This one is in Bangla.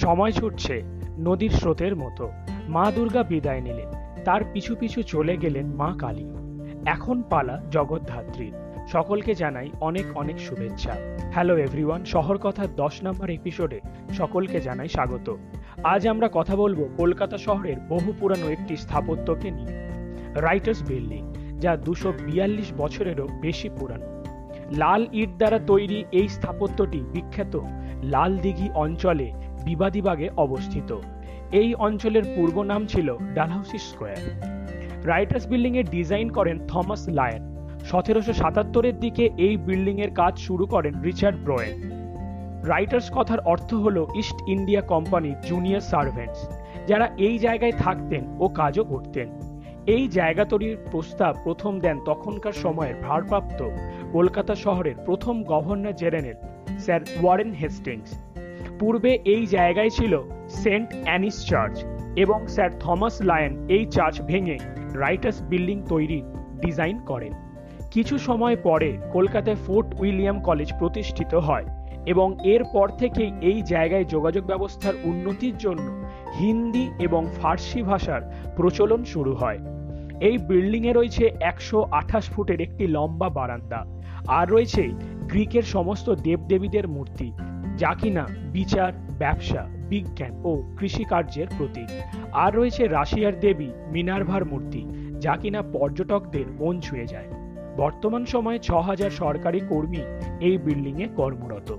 সময় ছুটছে নদীর স্রোতের মতো। মা দুর্গা বিদায় নিলেন। তার পিছু পিছু চলে গেলেন মা কালী। এখন পালা জগদ্ধাত্রীর সকলকে জানাই অনেক অনেক শুভেচ্ছা। হ্যালো এভরিওয়ান, শহর কথার দশ নম্বর এপিসোডে সকলকে জানাই স্বাগত। আজ আমরা কথা বলব কলকাতা শহরের বহু পুরানো একটি স্থাপত্যকে নিয়ে। রাইটার্স বিল্ডিং, যা দুশো বিয়াল্লিশ বছরেরও বেশি পুরানো। লাল ইট দ্বারা তৈরি এই স্থাপত্যটি বিখ্যাত লাল দিঘি অঞ্চলে বিবাদীবাগে অবস্থিত। এই অঞ্চলের পূর্ব নাম ছিল ডালহাউসি স্কোয়ার। রাইটার্স বিল্ডিং এর ডিজাইন করেন থমাস লায়ন। সতেরোশো সাতাত্তরের দিকে এই বিল্ডিং এর কাজ শুরু করেন রিচার্ড ব্রয়েন। রাইটার্স কথার অর্থ হল ইস্ট ইন্ডিয়া কোম্পানির জুনিয়র সার্ভেন্টস, যারা এই জায়গায় থাকতেন ও কাজও করতেন। এই জায়গা তৈরির প্রস্তাব প্রথম দেন তখনকার সময়ের ভারপ্রাপ্ত কলকাতা শহরের প্রথম governor general sir Warren Hastings. পূর্বে এই জায়গায় ছিল সেন্ট অ্যানিস চার্চ এবং স্যার থমাস লায়ন এই চার্চ ভেঙে রাইটার্স বিল্ডিং তৈরির ডিজাইন করেন। কিছু সময় পরে কলকাতায় ফোর্ট উইলিয়াম কলেজ প্রতিষ্ঠিত হয় এবং এরপর থেকেই এই জায়গায় যোগাযোগ ব্যবস্থার উন্নতির জন্য হিন্দি এবং ফার্সি ভাষার প্রচলন শুরু হয়। এই বিল্ডিংয়ে রয়েছে একশো আঠাশ ফুটের একটি লম্বা বারান্দা, আর রয়েছে গ্রিকের সমস্ত দেবদেবীদের মূর্তি। যা কিনা বিচার, ব্যবসা, বিজ্ঞান ও কৃষিকার্যের প্রতীক। আর রয়েছে রাশিয়ার দেবী মিনার্ভার মূর্তি, যা কিনা পর্যটকদের মন ছুঁয়ে যায়। বর্তমান সময়ে ছ হাজার সরকারি কর্মী এই বিল্ডিংয়ে কর্মরত।